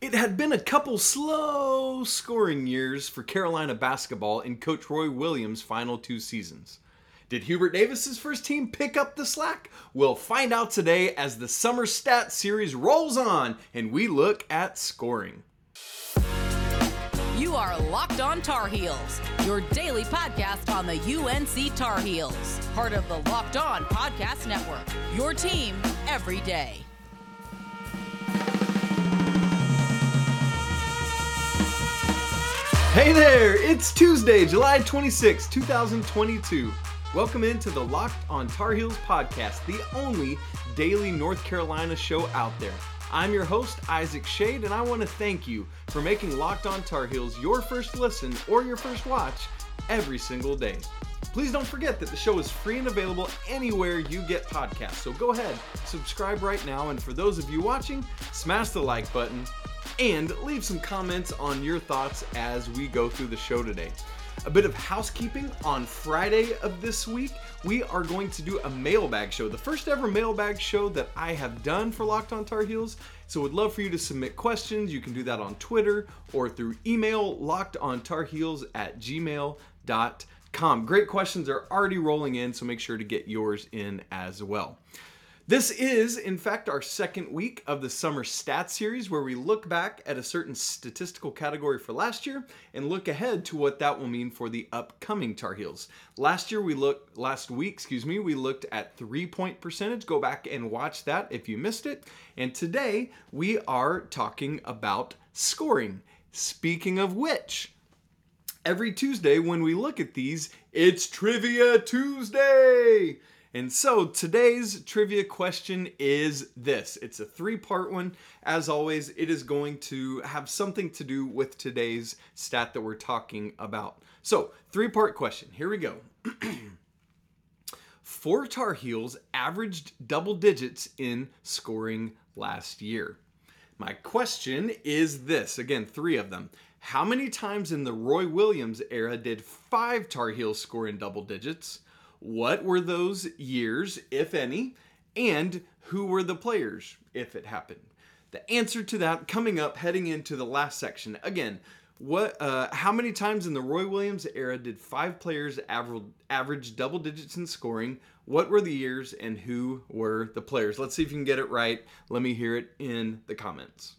It had been a couple slow scoring years for Carolina basketball in Coach Roy Williams' final two seasons. Did Hubert Davis's first team pick up the slack? We'll find out today as the Summer Stat Series rolls on and we look at scoring. You are Locked On Tar Heels, your daily podcast on the UNC Tar Heels, part of the Locked On Podcast Network. Your team every day. Hey there, it's Tuesday, July 26, 2022. Welcome into the Locked on Tar Heels podcast, the only daily North Carolina show out there. I'm your host, Isaac Shade, and I want to thank you for making Locked on Tar Heels your first listen or your first watch every single day. Please don't forget that the show is free and available anywhere you get podcasts. So go ahead, subscribe right now, and for those of you watching, smash the like button and leave some comments on your thoughts as we go through the show today. A bit of housekeeping on Friday of this week, we are going to do a mailbag show, the first ever mailbag show that I have done for Locked on Tar Heels. So, would love for you to submit questions. You can do that on Twitter or through email, lockedontarheels at gmail.com. Great questions are already rolling in, so make sure to get yours in as well. This is, in fact, our second week of the Summer Stats Series, where we look back at a certain statistical category for last year and look ahead to what that will mean for the upcoming Tar Heels. Last year, we looked, last week, excuse me, we looked at three point percentage. Go back and watch that if you missed it. And today, we are talking about scoring. Speaking of which, every Tuesday when we look at these, it's Trivia Tuesday. And so today's trivia question is this it's a three part one. As always, it is going to have something to do with today's stat that we're talking about. So, three part question. Here we go. Four Tar Heels averaged double digits in scoring last year. My question is this again, three of them. How many times in the Roy Williams era did five Tar Heels score in double digits? What were those years, if any? And who were the players, if it happened? The answer to that coming up heading into the last section. Again, what uh, how many times in the Roy Williams era did five players average, average double digits in scoring? What were the years and who were the players? Let's see if you can get it right. Let me hear it in the comments.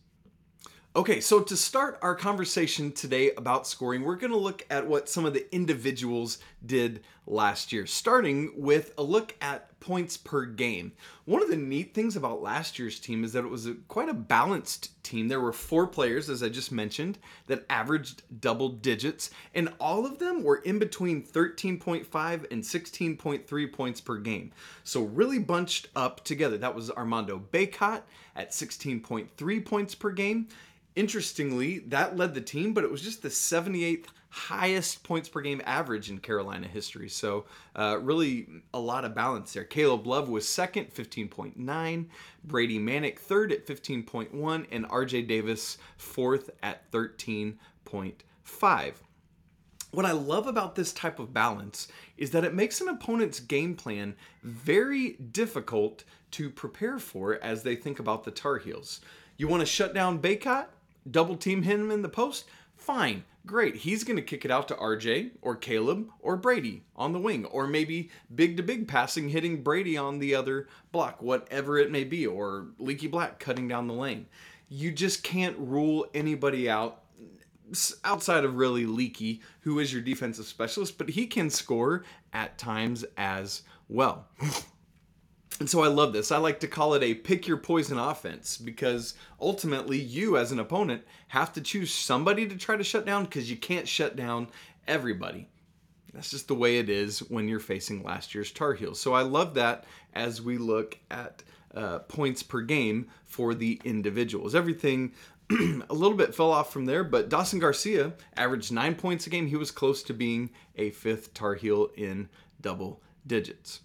Okay, so to start our conversation today about scoring, we're going to look at what some of the individuals did last year, starting with a look at points per game. One of the neat things about last year's team is that it was a, quite a balanced team. There were four players, as I just mentioned, that averaged double digits, and all of them were in between 13.5 and 16.3 points per game. So, really bunched up together. That was Armando Bacot at 16.3 points per game. Interestingly, that led the team, but it was just the 78th highest points per game average in Carolina history. So, uh, really a lot of balance there. Caleb Love was second, 15.9. Brady Manek third at 15.1. And RJ Davis fourth at 13.5. What I love about this type of balance is that it makes an opponent's game plan very difficult to prepare for as they think about the Tar Heels. You want to shut down Bacot? Double team him in the post, fine, great. He's going to kick it out to RJ or Caleb or Brady on the wing, or maybe big to big passing, hitting Brady on the other block, whatever it may be, or Leaky Black cutting down the lane. You just can't rule anybody out outside of really Leaky, who is your defensive specialist, but he can score at times as well. And so I love this. I like to call it a pick your poison offense because ultimately you, as an opponent, have to choose somebody to try to shut down because you can't shut down everybody. That's just the way it is when you're facing last year's Tar Heels. So I love that as we look at uh, points per game for the individuals. Everything a little bit fell off from there, but Dawson Garcia averaged nine points a game. He was close to being a fifth Tar Heel in double digits.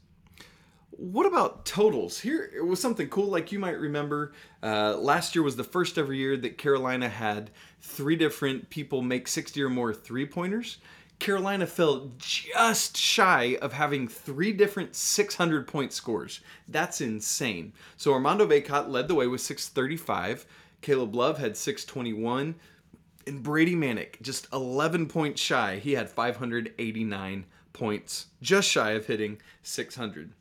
What about totals? Here it was something cool. Like you might remember, uh, last year was the first ever year that Carolina had three different people make 60 or more three pointers. Carolina fell just shy of having three different 600 point scores. That's insane. So Armando Bacot led the way with 635. Caleb Love had 621. And Brady Manek, just 11 points shy. He had 589 points, just shy of hitting 600.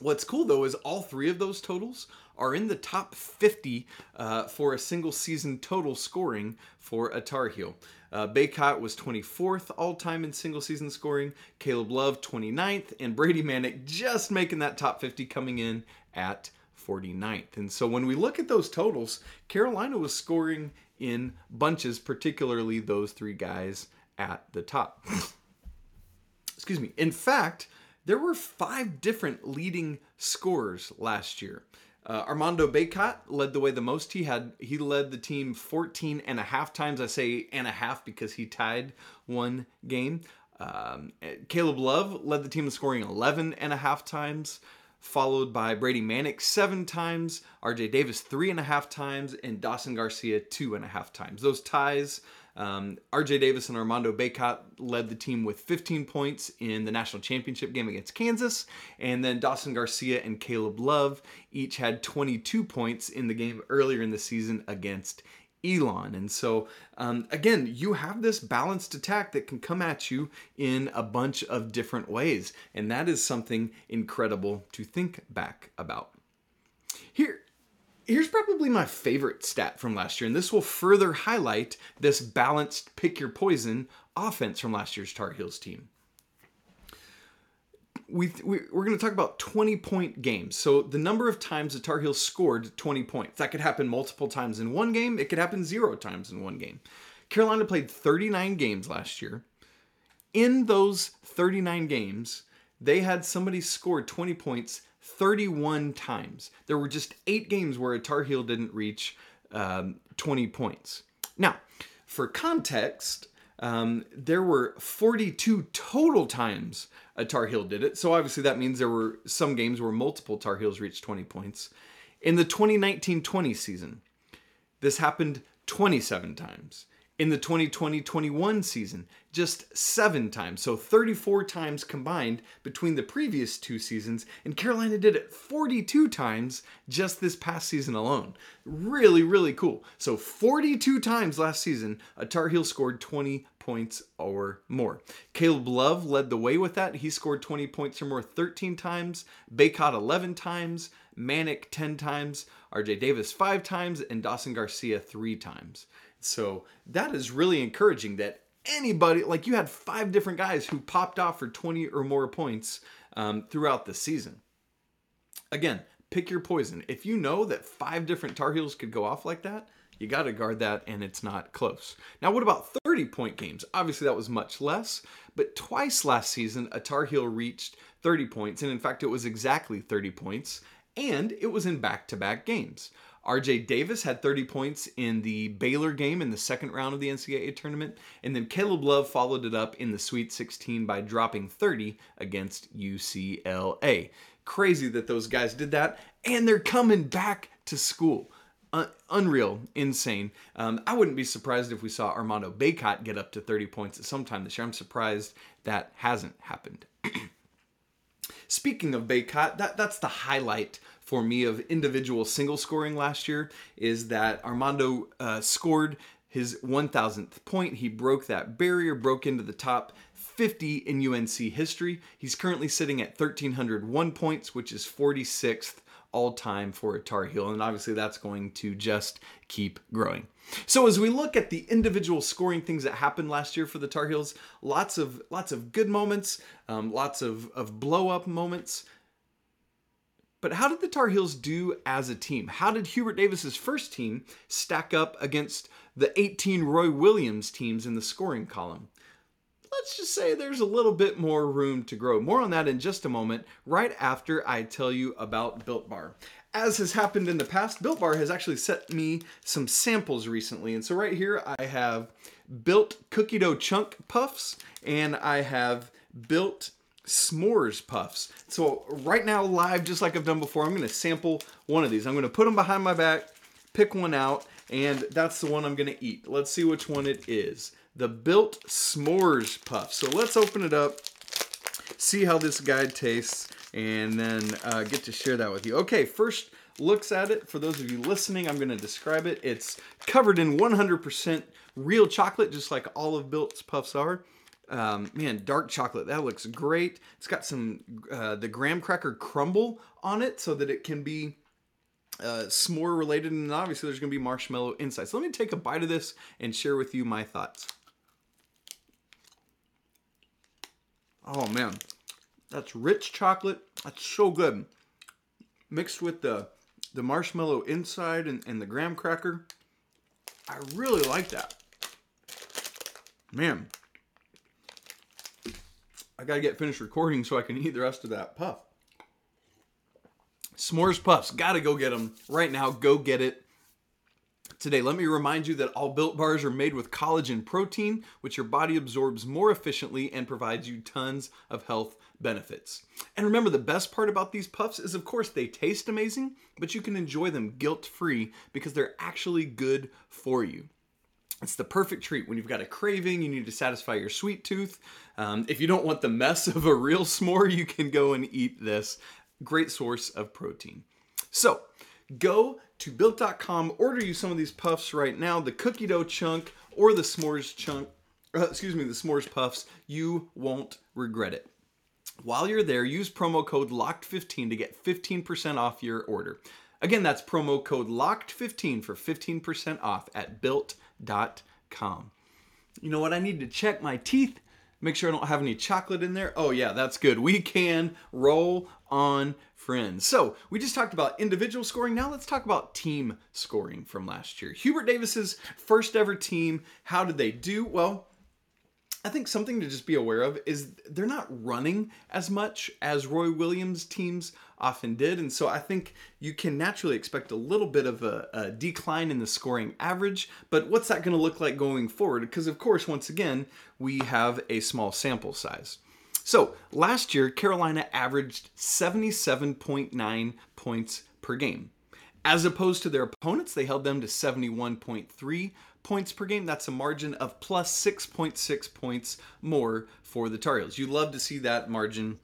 What's cool though is all three of those totals are in the top 50 uh, for a single season total scoring for a Tar Heel. Uh, Bacot was 24th all time in single season scoring, Caleb Love 29th, and Brady Manek just making that top 50 coming in at 49th. And so when we look at those totals, Carolina was scoring in bunches, particularly those three guys at the top. Excuse me. In fact, there were five different leading scorers last year. Uh, Armando Bacot led the way the most. He had he led the team 14 and a half times. I say and a half because he tied one game. Um, Caleb Love led the team in scoring 11 and a half times followed by Brady Manek seven times, RJ Davis three and a half times, and Dawson Garcia two and a half times. Those ties, um, RJ Davis and Armando Bacot led the team with 15 points in the national championship game against Kansas, and then Dawson Garcia and Caleb Love each had 22 points in the game earlier in the season against Elon. And so, um, again, you have this balanced attack that can come at you in a bunch of different ways. And that is something incredible to think back about. Here, here's probably my favorite stat from last year, and this will further highlight this balanced pick your poison offense from last year's Tar Heels team we, we are going to talk about 20 point games. So the number of times the Tar Heels scored 20 points. That could happen multiple times in one game. It could happen zero times in one game. Carolina played 39 games last year. In those 39 games, they had somebody score 20 points 31 times. There were just eight games where a Tar Heel didn't reach um, 20 points. Now, for context, um, there were 42 total times a Tar Heel did it. So obviously that means there were some games where multiple Tar Heels reached 20 points. In the 2019 20 season, this happened 27 times in the 2020 21 season, just seven times. So 34 times combined between the previous two seasons. And Carolina did it 42 times just this past season alone. Really, really cool. So 42 times last season, a Tar Heel scored 20 points or more. Caleb Love led the way with that. He scored 20 points or more 13 times, Bacot 11 times, Manek 10 times, RJ Davis 5 times, and Dawson Garcia 3 times. So that is really encouraging that anybody, like you had five different guys who popped off for 20 or more points um, throughout the season. Again, pick your poison. If you know that five different Tar Heels could go off like that, you got to guard that and it's not close. Now, what about 30 point games? Obviously, that was much less, but twice last season, a Tar Heel reached 30 points. And in fact, it was exactly 30 points, and it was in back to back games. RJ Davis had 30 points in the Baylor game in the second round of the NCAA tournament, and then Caleb Love followed it up in the Sweet 16 by dropping 30 against UCLA. Crazy that those guys did that, and they're coming back to school. Uh, unreal, insane. Um, I wouldn't be surprised if we saw Armando Bacot get up to 30 points at some time this year. I'm surprised that hasn't happened. Speaking of Bacot, that, that's the highlight for me of individual single scoring last year is that Armando uh, scored his 1000th point. He broke that barrier, broke into the top 50 in UNC history. He's currently sitting at 1,301 points, which is 46th all time for a Tar Heel. And obviously, that's going to just keep growing. So as we look at the individual scoring things that happened last year for the Tar Heels, lots of lots of good moments, um, lots of, of blow up moments, but how did the Tar Heels do as a team? How did Hubert Davis's first team stack up against the 18 Roy Williams teams in the scoring column? Let's just say there's a little bit more room to grow. More on that in just a moment, right after I tell you about Built Bar. As has happened in the past, Built Bar has actually sent me some samples recently. And so right here I have Built Cookie Dough Chunk Puffs and I have Built s'mores puffs. So right now live, just like I've done before, I'm gonna sample one of these. I'm gonna put them behind my back, pick one out, and that's the one I'm gonna eat. Let's see which one it is. The Built S'mores Puff. So let's open it up, see how this guy tastes, and then uh, get to share that with you. Okay, first looks at it, for those of you listening, I'm going to describe it. It's covered in 100% real chocolate, just like all of Built's Puffs are. Um, man, dark chocolate, that looks great. It's got some, uh, the graham cracker crumble on it so that it can be uh, s'more related, and obviously there's going to be marshmallow inside. So let me take a bite of this and share with you my thoughts. Oh man, that's rich chocolate. That's so good. Mixed with the the marshmallow inside and, and the graham cracker. I really like that. Man, I gotta get finished recording so I can eat the rest of that puff. S'mores Puffs, gotta go get them right now. Go get it today. Let me remind you that all built bars are made with collagen protein, which your body absorbs more efficiently and provides you tons of health benefits. And remember, the best part about these puffs is, of course, they taste amazing, but you can enjoy them guilt free because they're actually good for you. It's the perfect treat when you've got a craving, you need to satisfy your sweet tooth. Um, if you don't want the mess of a real s'more, you can go and eat this. Great source of protein. So, go to built.com, order you some of these puffs right now the cookie dough chunk or the s'mores chunk, uh, excuse me, the s'mores puffs. You won't regret it. While you're there, use promo code LOCKED15 to get 15% off your order. Again, that's promo code LOCKED15 for 15% off at built.com. You know what? I need to check my teeth, make sure I don't have any chocolate in there. Oh, yeah, that's good. We can roll on friends. So, we just talked about individual scoring. Now, let's talk about team scoring from last year. Hubert Davis's first ever team. How did they do? Well, I think something to just be aware of is they're not running as much as Roy Williams teams often did. And so I think you can naturally expect a little bit of a, a decline in the scoring average. But what's that going to look like going forward? Because, of course, once again, we have a small sample size. So last year, Carolina averaged 77.9 points per game. As opposed to their opponents, they held them to 71.3 points per game. That's a margin of plus 6.6 points more for the Tar Heels. You love to see that margin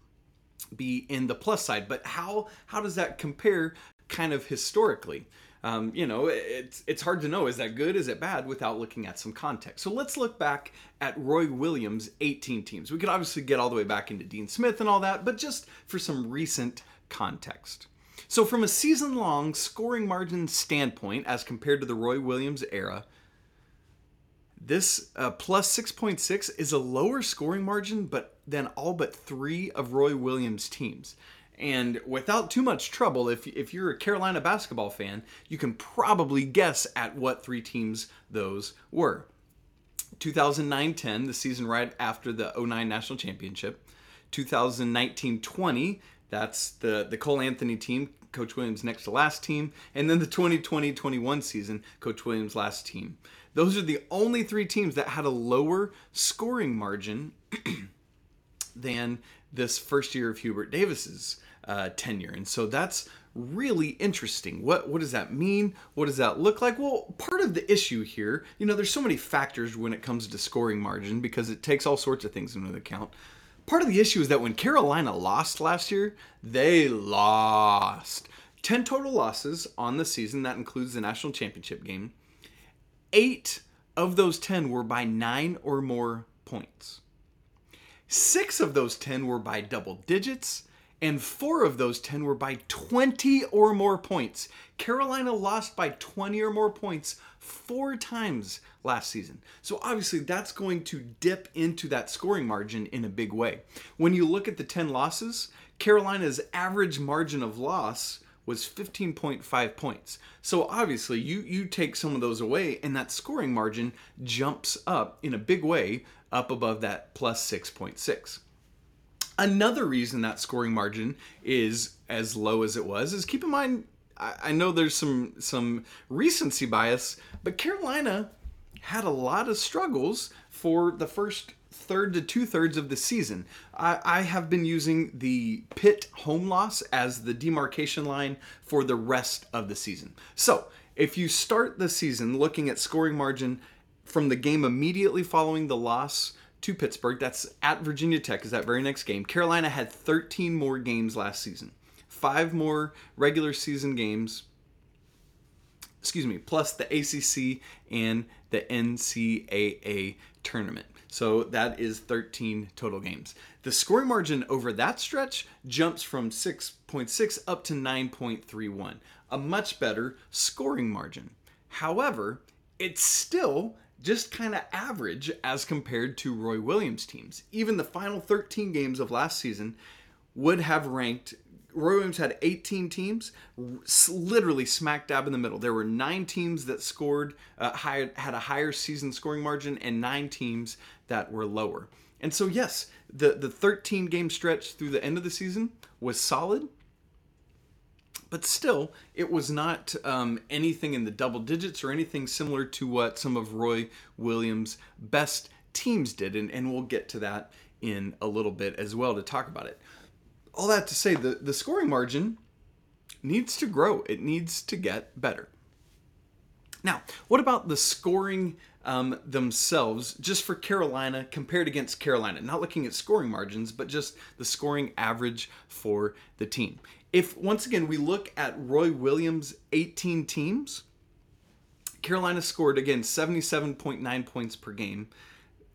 be in the plus side, but how how does that compare kind of historically? Um, you know, it's it's hard to know is that good, is it bad without looking at some context. So let's look back at Roy Williams' 18 teams. We could obviously get all the way back into Dean Smith and all that, but just for some recent context. So from a season-long scoring margin standpoint, as compared to the Roy Williams era, this uh, plus 6.6 is a lower scoring margin but than all but three of Roy Williams' teams. And without too much trouble, if, if you're a Carolina basketball fan, you can probably guess at what three teams those were. 2009 10, the season right after the 09 national championship. 2019 20, that's the, the Cole Anthony team, Coach Williams' next to last team. And then the 2020 21 season, Coach Williams' last team. Those are the only three teams that had a lower scoring margin than this first year of Hubert Davis's uh, tenure. And so that's really interesting. What what does that mean? What does that look like? Well, part of the issue here, you know, there's so many factors when it comes to scoring margin because it takes all sorts of things into account. Part of the issue is that when Carolina lost last year, they lost. 10 total losses on the season. That includes the national championship game eight of those 10 were by nine or more points. Six of those 10 were by double digits, and four of those 10 were by 20 or more points. Carolina lost by 20 or more points four times last season. So obviously that's going to dip into that scoring margin in a big way. When you look at the 10 losses, Carolina's average margin of loss was 15.5 points. So obviously you you take some of those away and that scoring margin jumps up in a big way up above that plus 6.6. Another reason that scoring margin is as low as it was is keep in mind I, know there's some some recency bias, but Carolina had a lot of struggles for the first third to two thirds of the season. I, I, have been using the Pitt home loss as the demarcation line for the rest of the season. So if you start the season looking at scoring margin from the game immediately following the loss to Pittsburgh, that's at Virginia Tech, is that very next game. Carolina had 13 more games last season. five more regular season games. Excuse me, plus the ACC and the NCAA tournament. So that is 13 total games. The scoring margin over that stretch jumps from 6.6 up to 9.31, a much better scoring margin. However, it's still just kind of average as compared to Roy Williams teams. Even the final 13 games of last season would have ranked Roy Williams had 18 teams, literally smack dab in the middle. There were nine teams that scored, uh, had a higher season scoring margin, and nine teams that were lower. And so, yes, the, the 13 game stretch through the end of the season was solid, but still, it was not um, anything in the double digits or anything similar to what some of Roy Williams' best teams did. And, and we'll get to that in a little bit as well to talk about it. All that to say, the, the scoring margin needs to grow, it needs to get better. Now, what about the scoring um, themselves, just for Carolina compared against Carolina? Not looking at scoring margins, but just the scoring average for the team. If once again we look at Roy Williams' 18 teams, Carolina scored again 77.9 points per game.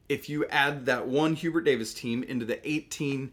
If you add that one Hubert Davis team into the 18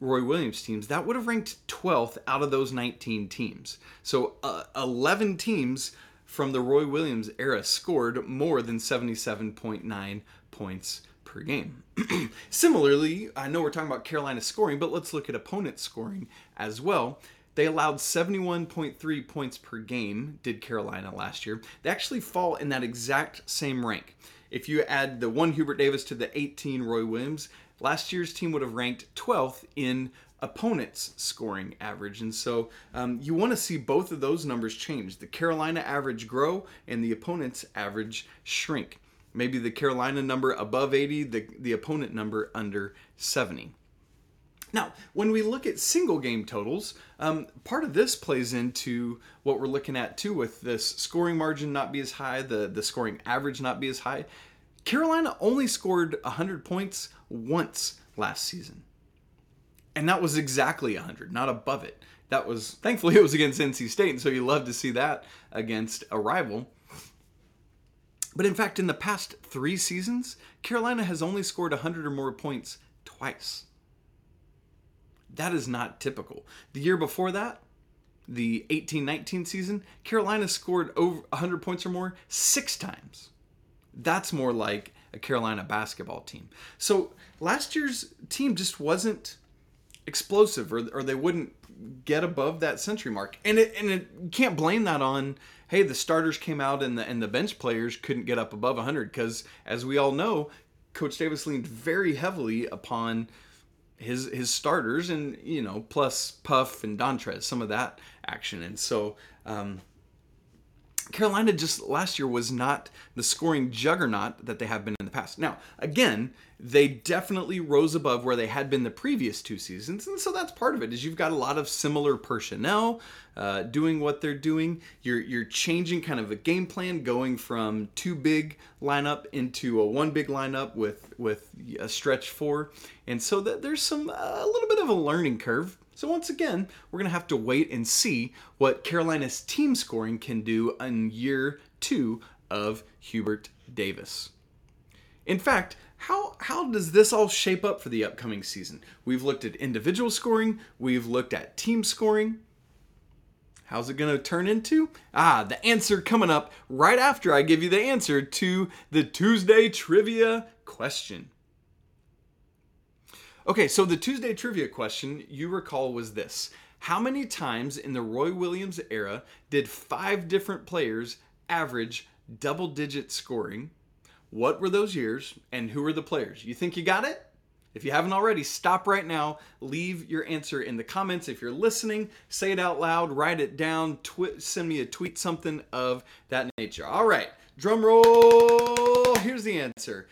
Roy Williams teams, that would have ranked 12th out of those 19 teams. So uh, 11 teams from the Roy Williams era scored more than 77.9 points per game. Similarly, I know we're talking about Carolina scoring, but let's look at opponent scoring as well. They allowed 71.3 points per game, did Carolina last year. They actually fall in that exact same rank. If you add the one Hubert Davis to the 18 Roy Williams, last year's team would have ranked 12th in opponent's scoring average. And so um, you want to see both of those numbers change the Carolina average grow and the opponent's average shrink. Maybe the Carolina number above 80, the, the opponent number under 70. Now, when we look at single game totals, um, part of this plays into what we're looking at too with this scoring margin not be as high, the, the scoring average not be as high. Carolina only scored 100 points once last season and that was exactly 100, not above it. That was thankfully it was against NC State, and so you love to see that against a rival. But in fact, in the past three seasons, Carolina has only scored 100 or more points twice. That is not typical. The year before that, the 18 19 season, Carolina scored over 100 points or more six times. That's more like a Carolina basketball team. So last year's team just wasn't explosive or, or they wouldn't get above that century mark. And it and it you can't blame that on hey the starters came out and the and the bench players couldn't get up above 100 because as we all know, Coach Davis leaned very heavily upon his his starters and you know plus Puff and Dontrez some of that action. And so um, Carolina just last year was not the scoring juggernaut that they have been in the past. Now, again, they definitely rose above where they had been the previous two seasons, and so that's part of it. Is you've got a lot of similar personnel uh, doing what they're doing. You're you're changing kind of a game plan, going from two big lineup into a one big lineup with with a stretch four, and so that there's some a little bit of a learning curve so once again, we're going to have to wait and see what Carolina's team scoring can do in year two of Hubert Davis. In fact, how, how does this all shape up for the upcoming season? We've looked at individual scoring, we've looked at team scoring. How's it going to turn into? Ah, the answer coming up right after I give you the answer to the Tuesday trivia question. Okay, so the Tuesday trivia question you recall was this How many times in the Roy Williams era did five different players average double digit scoring? What were those years and who were the players? You think you got it? If you haven't already, stop right now. Leave your answer in the comments. If you're listening, say it out loud, write it down, twi- send me a tweet, something of that nature. All right, drum roll. Here's the answer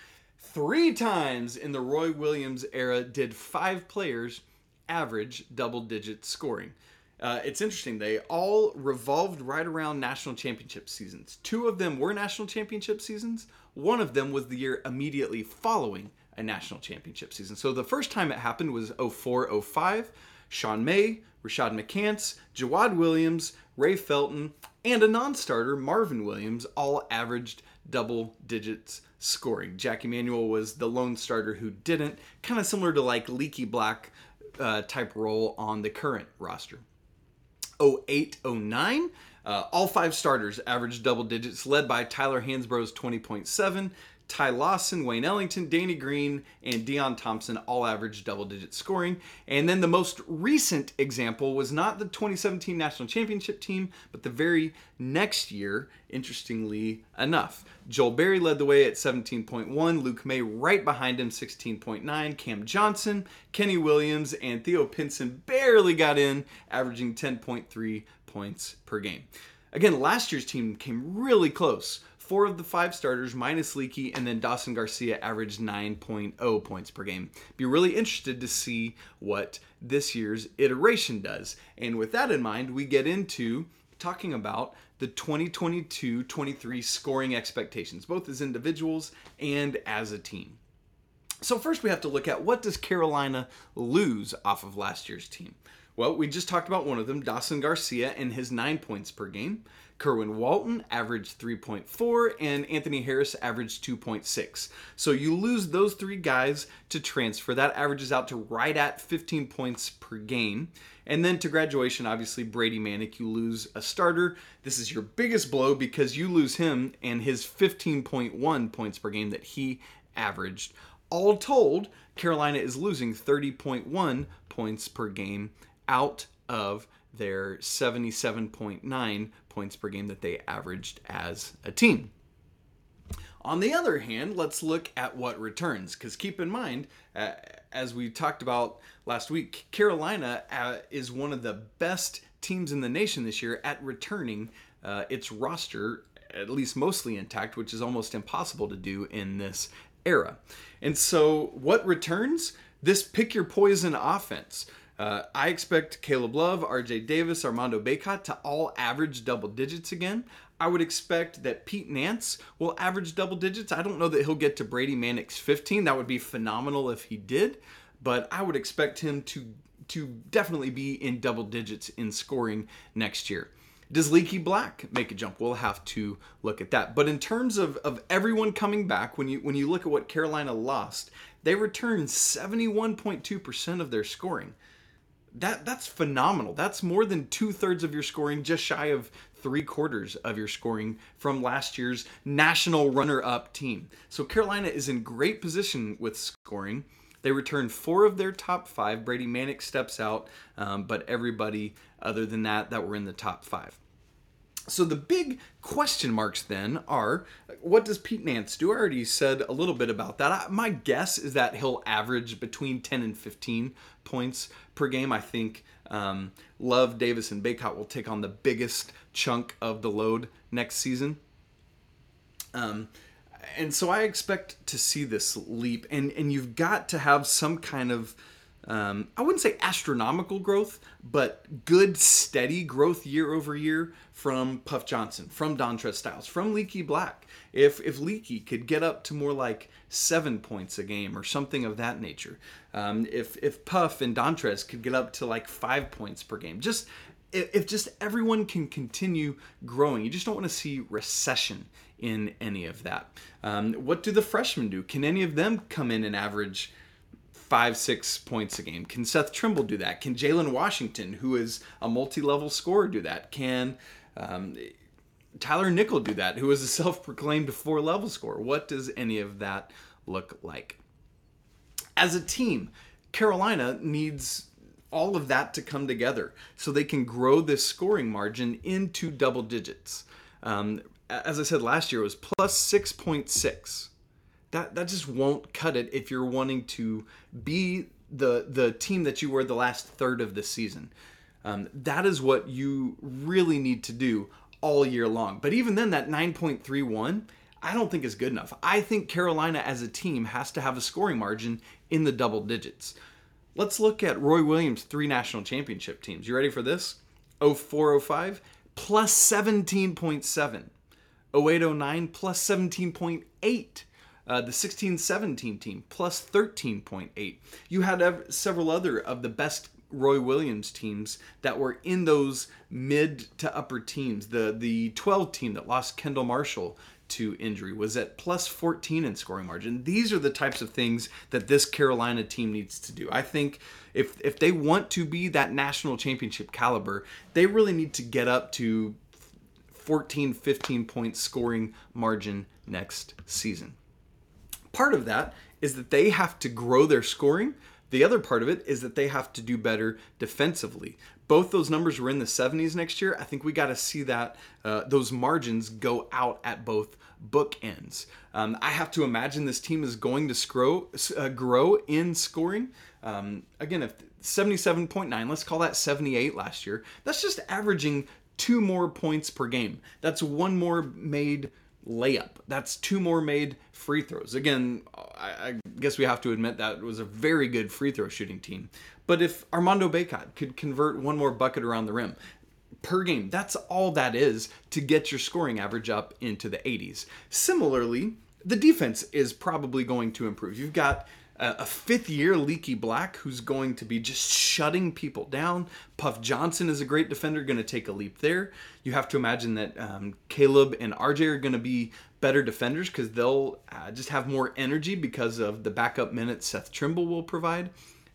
Three times in the Roy Williams era did five players average double digit scoring. Uh, it's interesting. They all revolved right around national championship seasons. Two of them were national championship seasons. One of them was the year immediately following a national championship season. So the first time it happened was 04 05. Sean May, Rashad McCants, Jawad Williams, Ray Felton, and a non starter, Marvin Williams, all averaged double digits scoring. Jackie Manuel was the lone starter who didn't, kind of similar to like Leaky Black uh, type role on the current roster. 08 09. Uh, all five starters averaged double digits, led by Tyler Hansbrough's 20.7, Ty Lawson, Wayne Ellington, Danny Green, and Deon Thompson all averaged double digit scoring. And then the most recent example was not the 2017 national championship team, but the very next year, interestingly enough. Joel Berry led the way at 17.1, Luke Maye right behind him, 16.9, Cam Johnson, Kenny Williams, and Theo Pinson barely got in, averaging 10.3 points per game. Again, last year's team came really close four of the five starters minus Leaky, and then Dawson Garcia averaged 9.0 points per game. Be really interested to see what this year's iteration does. And with that in mind, we get into talking about the 2022 23 scoring expectations, both as individuals and as a team. So, first, we have to look at what does Carolina lose off of last year's team? Well, we just talked about one of them, Dawson Garcia, and his nine points per game. Kerwin Walton averaged 3.4 and Anthony Harris averaged 2.6. So you lose those three guys to transfer. That averages out to right at 15 points per game. And then to graduation, obviously, Brady Manek, you lose a starter. This is your biggest blow because you lose him and his 15.1 points per game that he averaged. All told, Carolina is losing 30.1 points per game out of their 77.9 points per game that they averaged as a team. On the other hand, let's look at what returns, because keep in mind, uh, as we talked about last week, Carolina uh, is one of the best teams in the nation this year at returning uh, its roster, at least mostly intact, which is almost impossible to do in this era. And so, what returns? This pick your poison offense. Uh, I expect Caleb Love, RJ Davis, Armando Bacot to all average double digits again. I would expect that Pete Nance will average double digits. I don't know that he'll get to Brady Manek's 15. That would be phenomenal if he did, but I would expect him to to definitely be in double digits in scoring next year. Does Leaky Black make a jump? We'll have to look at that. But in terms of, of everyone coming back, when you when you look at what Carolina lost, they returned 71.2% of their scoring that that's phenomenal. That's more than two thirds of your scoring, just shy of three quarters of your scoring from last year's national runner-up team. So Carolina is in great position with scoring. They return four of their top five. Brady Manek steps out, um, but everybody other than that that were in the top five. So the big question marks then are what does Pete Nance do? I already said a little bit about that. My guess is that he'll average between 10 and 15 points per game. I think um, Love, Davis, and Bacot will take on the biggest chunk of the load next season. Um, and so I expect to see this leap, and and you've got to have some kind of um, I wouldn't say astronomical growth, but good, steady growth year over year from Puff Johnson, from Dontrez Styles, from Leaky Black. If if Leaky could get up to more like seven points a game or something of that nature, um, if if Puff and Dontrez could get up to like five points per game, just if, if just everyone can continue growing, you just don't want to see recession in any of that. Um, what do the freshmen do? Can any of them come in and average? Five, six points a game? Can Seth Trimble do that? Can Jalen Washington, who is a multi level scorer, do that? Can um, Tyler Nickel do that, who is a self proclaimed four level scorer? What does any of that look like? As a team, Carolina needs all of that to come together so they can grow this scoring margin into double digits. Um, as I said last year, it was plus 6.6 that that just won't cut it if you're wanting to be the the team that you were the last third of the season. Um, that is what you really need to do all year long. But even then, that 9.31, I don't think is good enough. I think Carolina as a team has to have a scoring margin in the double digits. Let's look at Roy Williams' three national championship teams. You ready for this? 0405 plus 17.7. 0809 plus 17.8 uh, the 16 17 team plus 13.8. You had ev- several other of the best Roy Williams teams that were in those mid to upper teams. The the 12 team that lost Kendall Marshall to injury was at plus 14 in scoring margin. These are the types of things that this Carolina team needs to do. I think if if they want to be that national championship caliber, they really need to get up to 14 15 point scoring margin next season. Part of that is that they have to grow their scoring. The other part of it is that they have to do better defensively. Both those numbers were in the 70s next year. I think we got to see that uh, those margins go out at both bookends. Um, I have to imagine this team is going to scrow, uh, grow in scoring. Um, again, if 77.9, let's call that 78 last year, that's just averaging two more points per game. That's one more made layup. That's two more made free throws. Again, I, I, guess we have to admit that was a very good free throw shooting team. But if Armando Bacot could convert one more bucket around the rim per game, that's all that is to get your scoring average up into the 80s. Similarly, the defense is probably going to improve. You've got a fifth year Leaky Black who's going to be just shutting people down. Puff Johnson is a great defender, going to take a leap there. You have to imagine that um, Caleb and RJ are going to be better defenders because they'll uh, just have more energy because of the backup minutes Seth Trimble will provide.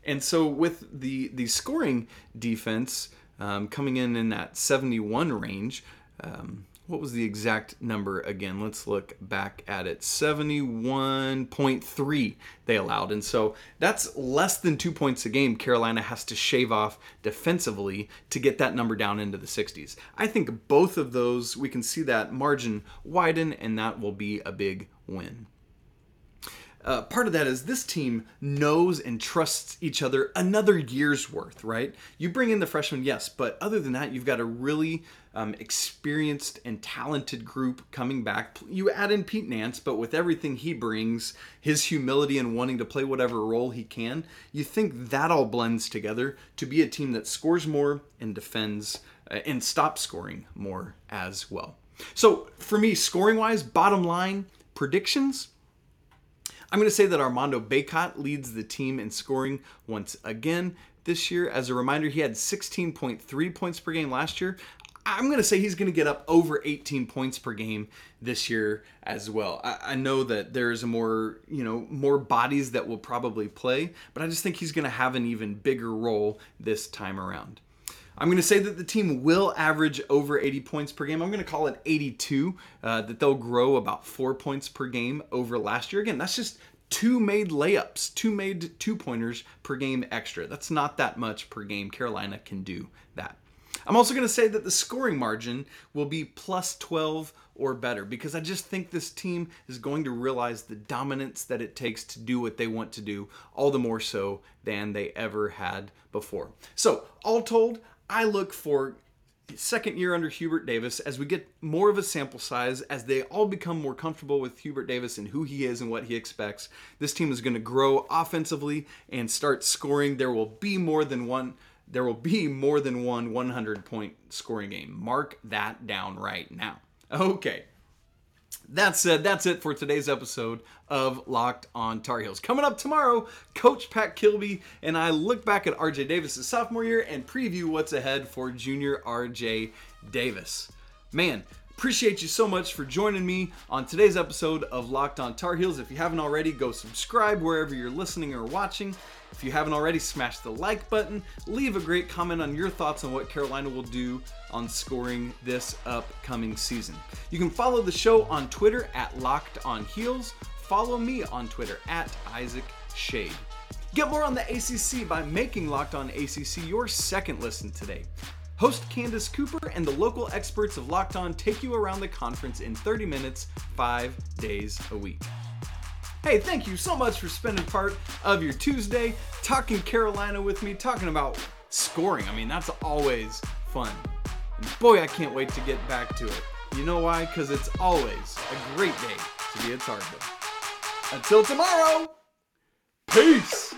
And so with the the scoring defense um, coming in in that 71 range. Um, what was the exact number again? Let's look back at it. 71.3 they allowed. And so that's less than two points a game Carolina has to shave off defensively to get that number down into the 60s. I think both of those, we can see that margin widen, and that will be a big win. Uh, part of that is this team knows and trusts each other another year's worth, right? You bring in the freshmen, yes, but other than that, you've got a really um, experienced and talented group coming back. You add in Pete Nance, but with everything he brings, his humility and wanting to play whatever role he can, you think that all blends together to be a team that scores more and defends uh, and stops scoring more as well. So for me, scoring wise, bottom line predictions I'm going to say that Armando Bacot leads the team in scoring once again this year. As a reminder, he had 16.3 points per game last year. I'm going to say he's going to get up over 18 points per game this year as well. I, I, know that there's a more, you know, more bodies that will probably play, but I just think he's going to have an even bigger role this time around. I'm going to say that the team will average over 80 points per game. I'm going to call it 82, uh, that they'll grow about four points per game over last year. Again, that's just two made layups, two made two pointers per game extra. That's not that much per game. Carolina can do that. I'm also going to say that the scoring margin will be plus 12 or better because I just think this team is going to realize the dominance that it takes to do what they want to do, all the more so than they ever had before. So, all told, I look for second year under Hubert Davis as we get more of a sample size, as they all become more comfortable with Hubert Davis and who he is and what he expects. This team is going to grow offensively and start scoring. There will be more than one. There will be more than one 100 point scoring game. Mark that down right now. Okay. That said, that's it for today's episode of Locked on Tar Heels. Coming up tomorrow, Coach Pat Kilby and I look back at RJ Davis's sophomore year and preview what's ahead for junior RJ Davis. Man, Appreciate you so much for joining me on today's episode of Locked On Tar Heels. If you haven't already, go subscribe wherever you're listening or watching. If you haven't already, smash the like button. Leave a great comment on your thoughts on what Carolina will do on scoring this upcoming season. You can follow the show on Twitter at Locked On Heels. Follow me on Twitter at Isaac Shade. Get more on the ACC by making Locked On ACC your second listen today. Host Candace Cooper and the local experts of Locked On take you around the conference in 30 minutes, five days a week. Hey, thank you so much for spending part of your Tuesday talking Carolina with me, talking about scoring. I mean, that's always fun. And boy, I can't wait to get back to it. You know why? Because it's always a great day to be a Tar Heel. Until tomorrow, peace!